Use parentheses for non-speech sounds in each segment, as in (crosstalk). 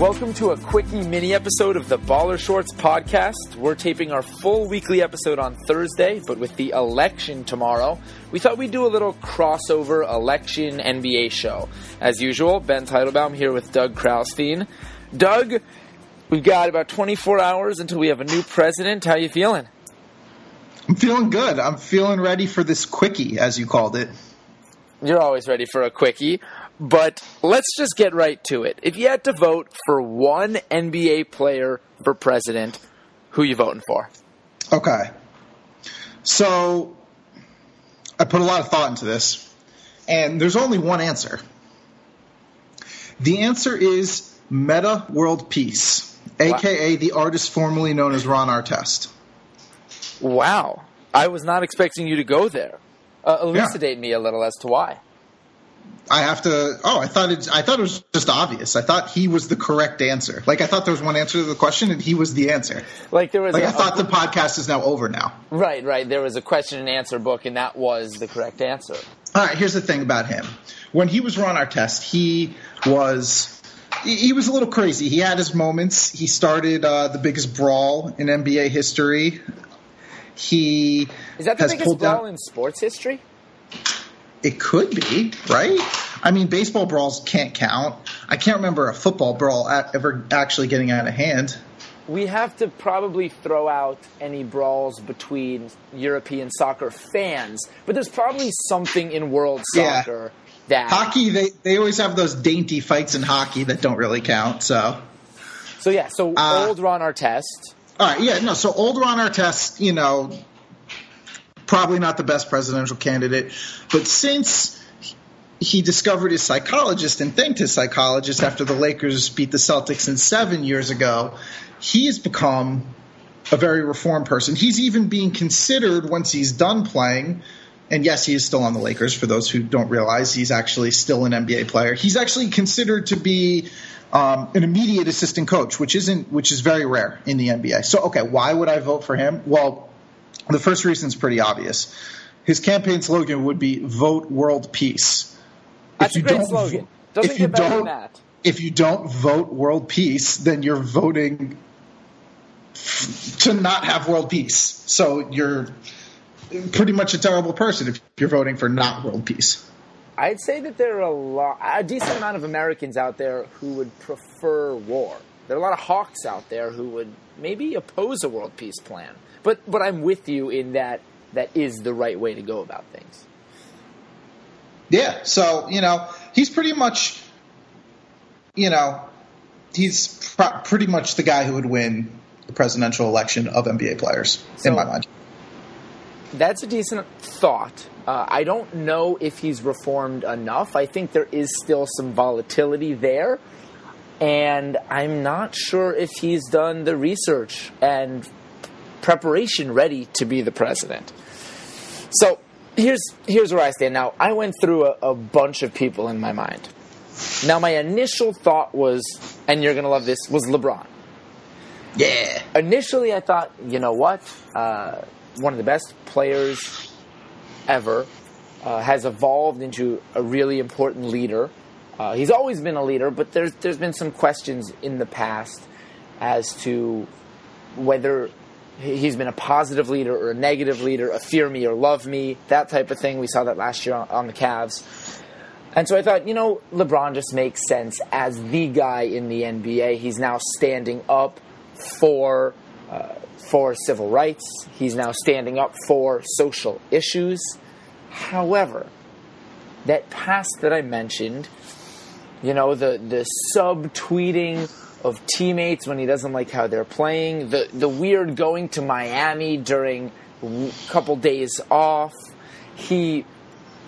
Welcome to a quickie mini episode of the Baller Shorts podcast. We're taping our full weekly episode on Thursday, but with the election tomorrow, we thought we'd do a little crossover election NBA show. As usual, Ben Teitelbaum here with Doug Kraustein. Doug, we've got about 24 hours until we have a new president. How you feeling? I'm feeling good. I'm feeling ready for this quickie, as you called it. You're always ready for a quickie. But let's just get right to it. If you had to vote for one NBA player for president, who you voting for? Okay. So I put a lot of thought into this, and there's only one answer. The answer is Metta World Peace, aka wow. the artist formerly known as Ron Artest. Wow. I was not expecting you to go there. Uh, elucidate yeah. me a little as to why. I have to. Oh, I thought it. I thought it was just obvious. I thought he was the correct answer. Like I thought there was one answer to the question, and he was the answer. Like there was. Like a, I thought the podcast is now over now. Right, right. There was a question and answer book, and that was the correct answer. All right. Here's the thing about him. When he was Ron Artest, he was. He was a little crazy. He had his moments. He started uh, the biggest brawl in NBA history. He is that the biggest brawl down, in sports history? It could be, right? I mean, baseball brawls can't count. I can't remember a football brawl ever actually getting out of hand. We have to probably throw out any brawls between European soccer fans, but there's probably something in world soccer yeah. that hockey. They they always have those dainty fights in hockey that don't really count. So, so yeah. So uh, old Ron Artest. All right, yeah, no. So old Ron Artest, you know, probably not the best presidential candidate, but since he discovered his psychologist and thanked his psychologist after the Lakers beat the Celtics in seven years ago, he has become a very reformed person. He's even being considered once he's done playing. And yes, he is still on the Lakers. For those who don't realize, he's actually still an NBA player. He's actually considered to be um, an immediate assistant coach, which isn't, which is very rare in the NBA. So, okay, why would I vote for him? Well, the first reason is pretty obvious. His campaign slogan would be "Vote World Peace." That's if a great slogan. Doesn't get better than that. If you don't vote world peace, then you're voting to not have world peace. So you're pretty much a terrible person if you're voting for not world peace. I'd say that there are a lot, a decent amount of Americans out there who would prefer war. There are a lot of hawks out there who would maybe oppose a world peace plan. But but I'm with you in that that is the right way to go about things. Yeah. So you know he's pretty much, you know, he's pr- pretty much the guy who would win the presidential election of NBA players so, in my mind. That's a decent thought. Uh, I don't know if he's reformed enough. I think there is still some volatility there. And I'm not sure if he's done the research and preparation ready to be the president. So here's here's where I stand now. I went through a, a bunch of people in my mind. Now my initial thought was, and you're gonna love this, was LeBron. Yeah. Initially, I thought, you know what, uh, one of the best players ever uh, has evolved into a really important leader. Uh, he's always been a leader, but there's there's been some questions in the past as to whether he's been a positive leader or a negative leader, a fear me or love me, that type of thing. We saw that last year on, on the Cavs. And so I thought, you know, LeBron just makes sense as the guy in the NBA. He's now standing up for uh, for civil rights. He's now standing up for social issues. However, that past that I mentioned, you know, the the subtweeting of teammates when he doesn't like how they're playing, the the weird going to Miami during a couple days off. He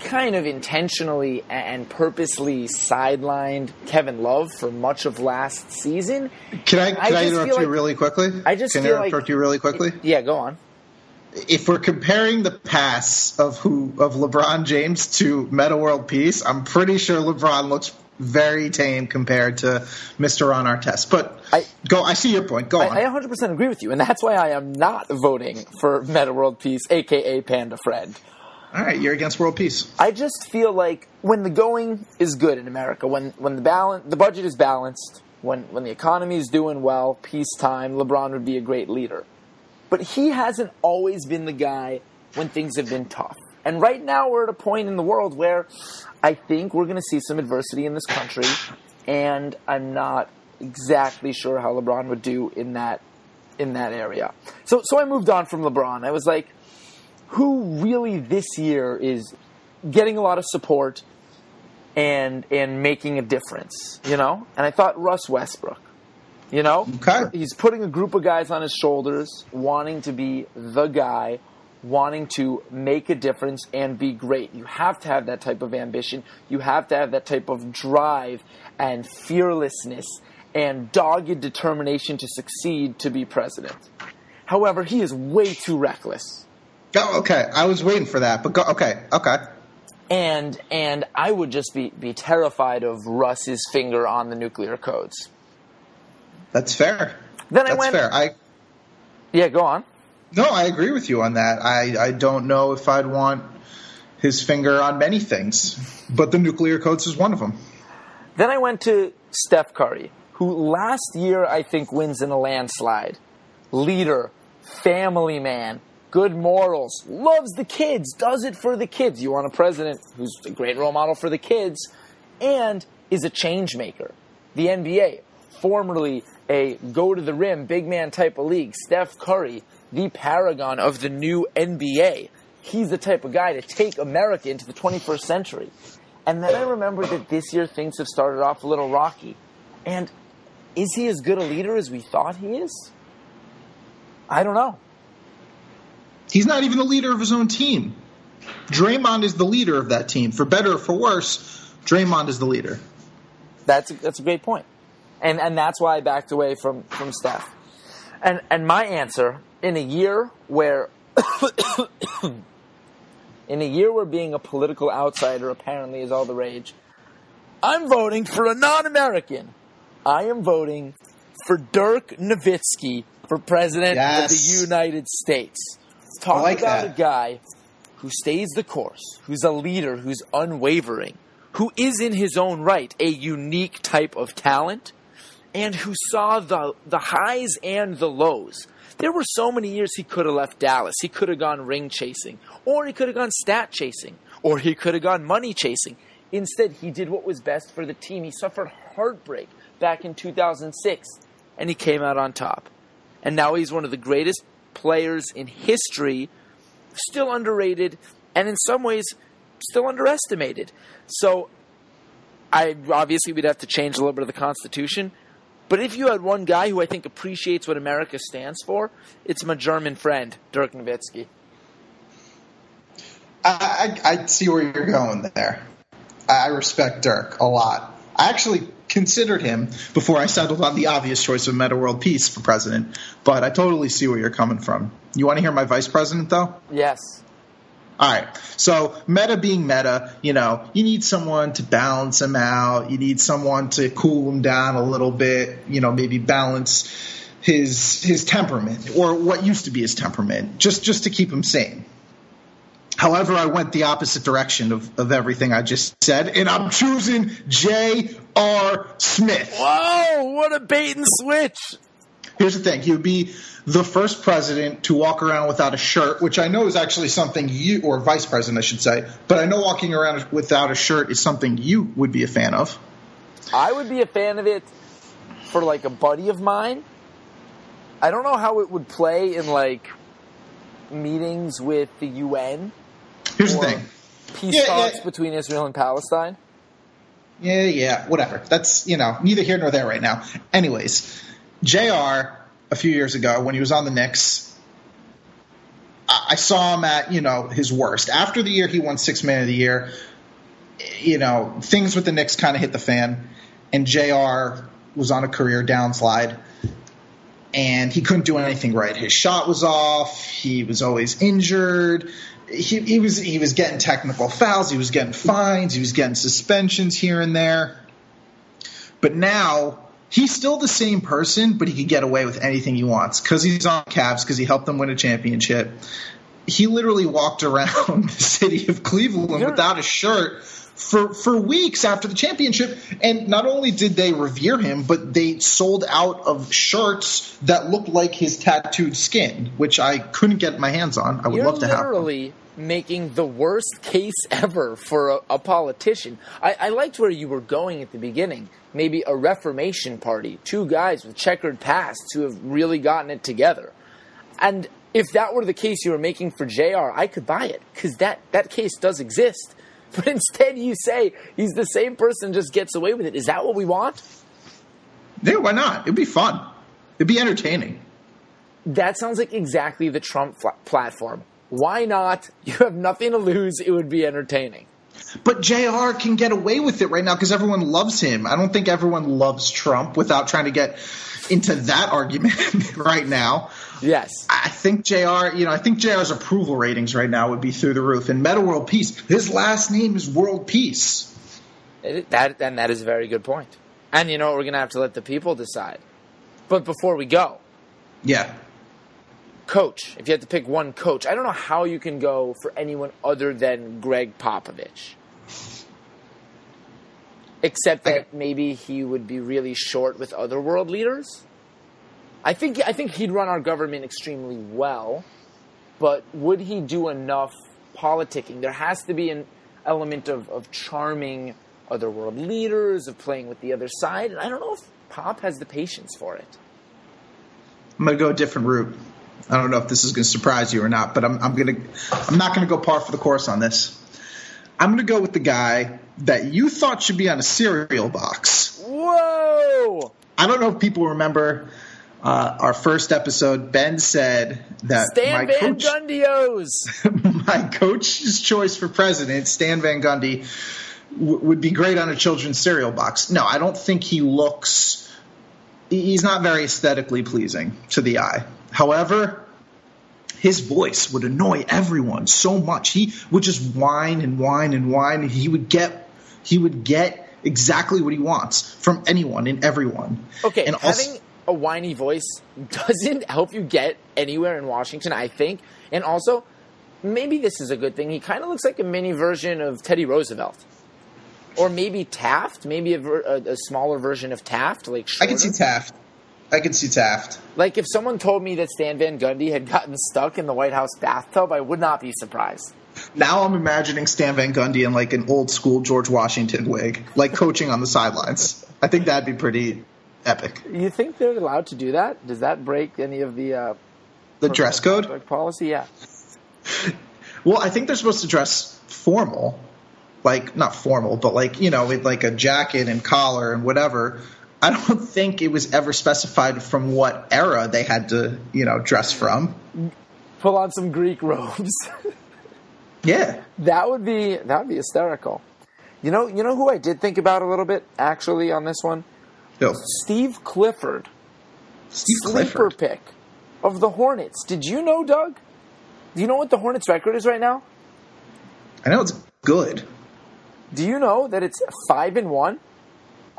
kind of intentionally and purposely sidelined Kevin Love for much of last season. Can I can I, I interrupt you like, really quickly? I just can I interrupt like, you really quickly. Yeah, go on. If we're comparing the pass of who of LeBron James to Metta World Peace, I'm pretty sure LeBron looks very tame compared to Mr. Ron Artest. But I, go, I see your point. Go I, on. I 100% agree with you, and that's why I am not voting for Metta World Peace, aka Panda Friend. All right, you're against world peace. I just feel like when the going is good in America, when when the balance, the budget is balanced, when when the economy is doing well, peacetime, LeBron would be a great leader. But he hasn't always been the guy when things have been tough. And right now we're at a point in the world where I think we're going to see some adversity in this country, and I'm not exactly sure how LeBron would do in that in that area. So so I moved on from LeBron. I was like, who really this year is getting a lot of support and and making a difference, you know? And I thought Russ Westbrook. You know? Okay. He's putting a group of guys on his shoulders, wanting to be the guy, wanting to make a difference and be great. You have to have that type of ambition. You have to have that type of drive and fearlessness and dogged determination to succeed to be president. However, he is way too reckless. Oh, okay. I was waiting for that, but go, okay, okay. And and I would just be, be terrified of Russ's finger on the nuclear codes. That's fair. Then I That's went fair. I Yeah, go on. No, I agree with you on that. I I don't know if I'd want his finger on many things, but the nuclear codes is one of them. Then I went to Steph Curry, who last year I think wins in a landslide. Leader, family man, good morals, loves the kids, does it for the kids. You want a president who's a great role model for the kids and is a change maker. The NBA, formerly a go to the rim, big man type of league, Steph Curry, the paragon of the new NBA. He's the type of guy to take America into the 21st century. And then I remember that this year things have started off a little rocky. And is he as good a leader as we thought he is? I don't know. He's not even the leader of his own team. Draymond is the leader of that team. For better or for worse, Draymond is the leader. That's a, that's a great point. and and that's why I backed away from from Steph. And and my answer in a year where (coughs) in a year where being a political outsider apparently is all the rage, I'm voting for a non-American. I am voting for Dirk Nowitzki for president of the United States. Talk like about that. a guy who stays the course, who's a leader, who's unwavering, who is in his own right a unique type of talent, and who saw the the highs and the lows. There were so many years he could have left Dallas. He could have gone ring chasing, or he could have gone stat chasing, or he could have gone money chasing. Instead, he did what was best for the team. He suffered heartbreak back in 2006, and he came out on top. And now he's one of the greatest players in history, still underrated, and in some ways, still underestimated. So, I obviously we'd have to change a little bit of the Constitution. But if you had one guy who I think appreciates what America stands for, it's my German friend, Dirk Nowitzki. I, I, I see where you're going there. I respect Dirk a lot. I actually considered him before I settled on the obvious choice of Metta World Peace for president, but I totally see where you're coming from. You want to hear my vice president, though? Yes. All right. So Metta being Metta, you know, you need someone to balance him out. You need someone to cool him down a little bit. You know, maybe balance his his temperament or what used to be his temperament, just just to keep him sane. However, I went the opposite direction of, of everything I just said, and I'm choosing J.R. Smith. Whoa! What a bait and switch! Here's the thing: he would be the first president to walk around without a shirt, which I know is actually something you, or vice president, I should say, but I know walking around without a shirt is something you would be a fan of. I would be a fan of it for like a buddy of mine. I don't know how it would play in like meetings with the UN Here's the thing: peace Yeah, talks yeah. between Israel and Palestine. yeah, yeah, whatever. That's you know neither here nor there right now. Anyways, J.R. a few years ago when he was on the Knicks, I, I saw him at you know his worst. After the year he won Six Man of the Year, you know things with the Knicks kind of hit the fan, and J.R. was on a career downslide. And he couldn't do anything right. His shot was off. He was always injured. He, he was he was getting technical fouls. He was getting fines. He was getting suspensions here and there. But now he's still the same person, but he can get away with anything he wants because he's on Cavs because he helped them win a championship. he literally walked (laughs) around the city of Cleveland You're- without a shirt for for weeks after the championship. And not only did they revere him, but they sold out of shirts that looked like his tattooed skin, which I couldn't get my hands on. I would You're love to have. literally making the worst case ever for a, a politician. I, I liked where you were going at the beginning. Maybe a Reformation party, two guys with checkered pasts who have really gotten it together. And if that were the case you were making for JR, I could buy it because that, that case does exist. (laughs) But instead, you say he's the same person, just gets away with it. Is that what we want? Yeah, why not? It'd be fun. It'd be entertaining. That sounds like exactly the Trump fla- platform. Why not? (laughs) You have nothing to lose. It would be entertaining. But JR can get away with it right now because everyone loves him. I don't think everyone loves Trump without trying to get into that (laughs) argument right now. Yes. I think JR, you know, I think JR's approval ratings right now would be through the roof. And Metta World Peace, his last name is World Peace. It- that and that is a very good point. And you know what? We're gonna have to let the people decide. But before we go, Yeah. Coach. If you had to pick one coach, I don't know how you can go for anyone other than Gregg Popovich. Except that maybe he would be really short with other world leaders. I think I think he'd run our government extremely well, but would he do enough politicking? There has to be an element of, of charming other world leaders, of playing with the other side, and I don't know if Pop has the patience for it. I'm going to go a different route. I don't know if this is going to surprise you or not, but I'm, I'm going to, I'm not going to go par for the course on this. I'm going to go with the guy that you thought should be on a cereal box. Whoa! I don't know if people remember uh, our first episode. Ben said that Stan my Van coach, Gundy's. (laughs) my coach's choice for president, Stan Van Gundy, w- would be great on a children's cereal box. No, I don't think he looks. He's not very aesthetically pleasing to the eye. However, his voice would annoy everyone so much. He would just whine and whine and whine. And he would get he would get exactly what he wants from anyone and everyone. Okay, and having also, a whiny voice (laughs) doesn't help you get anywhere in Washington, I think. And also, maybe this is a good thing. He kind of looks like a mini version of Teddy Roosevelt. Or maybe Taft, maybe a, ver- a, a smaller version of Taft, like I can see. Taft. I can see Taft. Like if someone told me that Stan Van Gundy had gotten stuck in the White House bathtub, I would not be surprised. Now I'm imagining Stan Van Gundy in like an old school George Washington wig, like coaching on the sidelines. I think that'd be pretty epic. You think they're allowed to do that? Does that break any of the uh, The dress code? like policy? Yeah. (laughs) Well, I think they're supposed to dress formal, like not formal, but like you know, with like a jacket and collar and whatever. I don't think it was ever specified from what era they had to, you know, dress from. Pull on some Greek robes. (laughs) Yeah, That would be that would be hysterical. You know, you know who I did think about a little bit actually on this one. Yo, Steve Clifford, Steve sleeper Clifford. pick of the Hornets. Did you know, Doug? Do you know what the Hornets' record is right now? I know it's good. Do you know that it's five and one,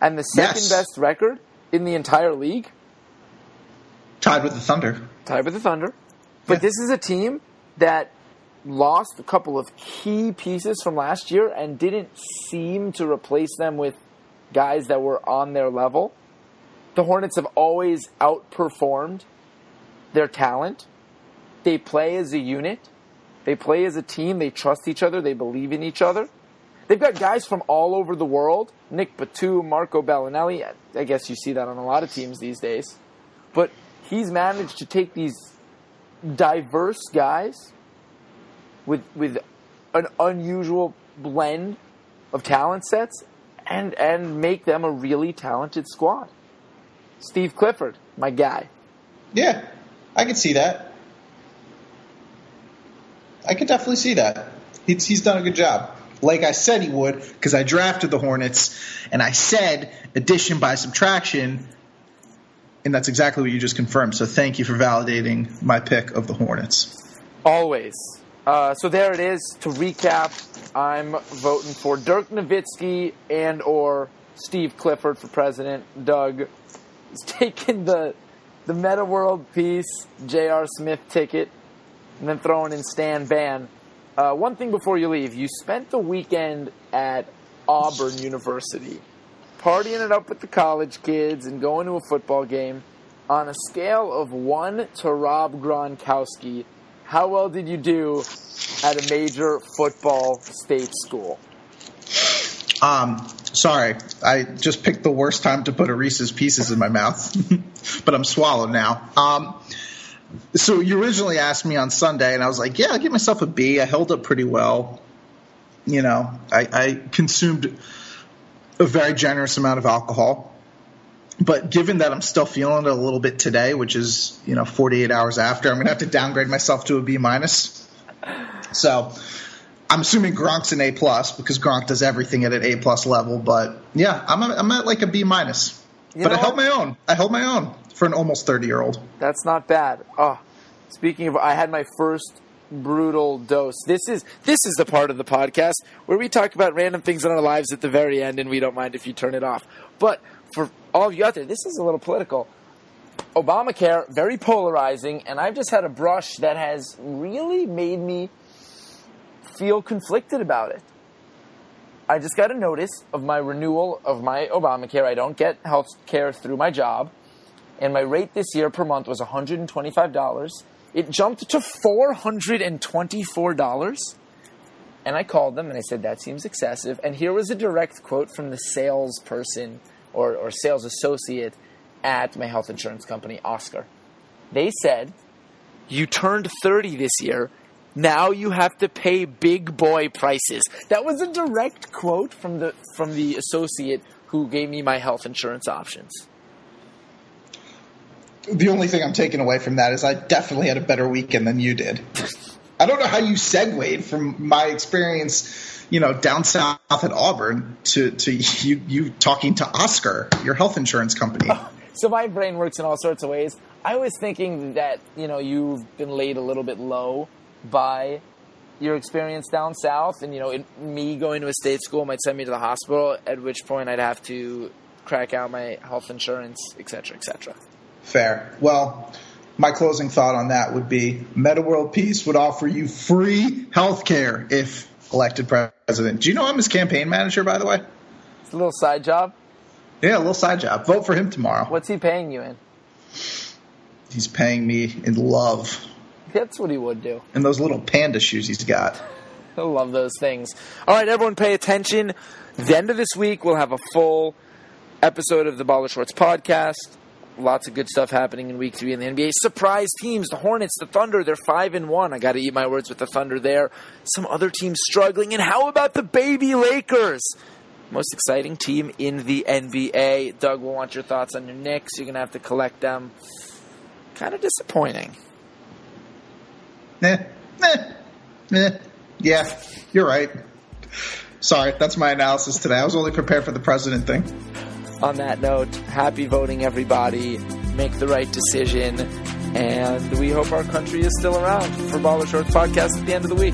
and the second Yes. best record in the entire league, Tied with the Thunder. tied with the Thunder? But Yeah. this is a team that lost a couple of key pieces from last year and didn't seem to replace them with guys that were on their level. The Hornets have always outperformed their talent. They play as a unit. They play as a team. They trust each other. They believe in each other. They've got guys from all over the world. Nic Batum, Marco Belinelli. I guess you see that on a lot of teams these days. But he's managed to take these diverse guys with with an unusual blend of talent sets and and make them a really talented squad. Steve Clifford, my guy. Yeah, I could see that. I could definitely see that. He's, he's done a good job. Like I said he would, because I drafted the Hornets, and I said addition by subtraction, and that's exactly what you just confirmed. So thank you for validating my pick of the Hornets. Always. Uh, so there it is. To recap, I'm voting for Dirk Nowitzki and or Steve Clifford for president. Doug is (laughs) taking the the Metta World Peace, J.R. Smith ticket. and then throwing in Stan Van. Uh, one thing before you leave, you spent the weekend at Auburn University, partying it up with the college kids and going to a football game. On a scale of one to Rob Gronkowski, how well did you do at a major football state school? Um, sorry, I just picked the worst time to put a Reese's Pieces in my mouth, (laughs) but I'm swallowed now. Um, so you originally asked me on Sunday, and I was like, "Yeah, I'll give myself a B. I held up pretty well. You know, I, I consumed a very generous amount of alcohol." but given that I'm still feeling it a little bit today, which is you know 48 hours after, I'm gonna have to downgrade myself to a B minus. So I'm assuming Gronk's an A plus because Gronk does everything at an A plus level. But yeah, I'm a, I'm at like a B minus. But I held my own. I held my own for an almost 30 year old. That's not bad. Oh, speaking of, I had my first brutal dose. This is this is the part of the podcast where we talk about random things in our lives at the very end, and we don't mind if you turn it off. But for all of you out there, this is a little political. Obamacare, very polarizing, and I've just had a brush that has really made me feel conflicted about it. I just got a notice of my renewal of my Obamacare. I don't get health care through my job, and my rate this year per month was $125. It jumped to $424. And I called them and I said, that seems excessive. And here was a direct quote from the salesperson or, or sales associate at my health insurance company, Oscar. They said, You turned 30 this year. Now you have to pay big boy prices. That was a direct quote from the from the associate who gave me my health insurance options. The only thing I'm taking away from that is I definitely had a better weekend than you did. I don't know how you segued from my experience, you know, down south at Auburn to, to you, you talking to Oscar, your health insurance company. (laughs) So my brain works in all sorts of ways. I was thinking that, you know, you've been laid a little bit low by your experience down south, and, you know, it, me going to a state school might send me to the hospital, at which point I'd have to crack out my health insurance, et cetera, et cetera. Fair. Well, my closing thought on that would be Metta World Peace would offer you free health care if elected president. Do you know I'm his campaign manager, by the way? It's a little side job. Yeah, a little side job. Vote for him tomorrow. What's he paying you in? He's paying me in love. That's what he would do. And those little panda shoes he's got. (laughs) I love those things. All right, everyone, pay attention. The end of this week, we'll have a full episode of the Baller Shorts podcast. Lots of good stuff happening in Week Three in the NBA. Surprise teams: the Hornets, the Thunder. They're five and one. I got to eat my words with the Thunder there. Some other teams struggling, and how about the baby Lakers? most exciting team in the NBA. Doug, we'll want your thoughts on your Knicks. You're going to have to collect them. Kind of disappointing. (laughs) Eh, eh, eh. Yeah, you're right. Sorry, that's my analysis today. I was only prepared for the president thing. On that note, happy voting, everybody. Make the right decision. And we hope our country is still around for Baller Shorts Podcast at the end of the week.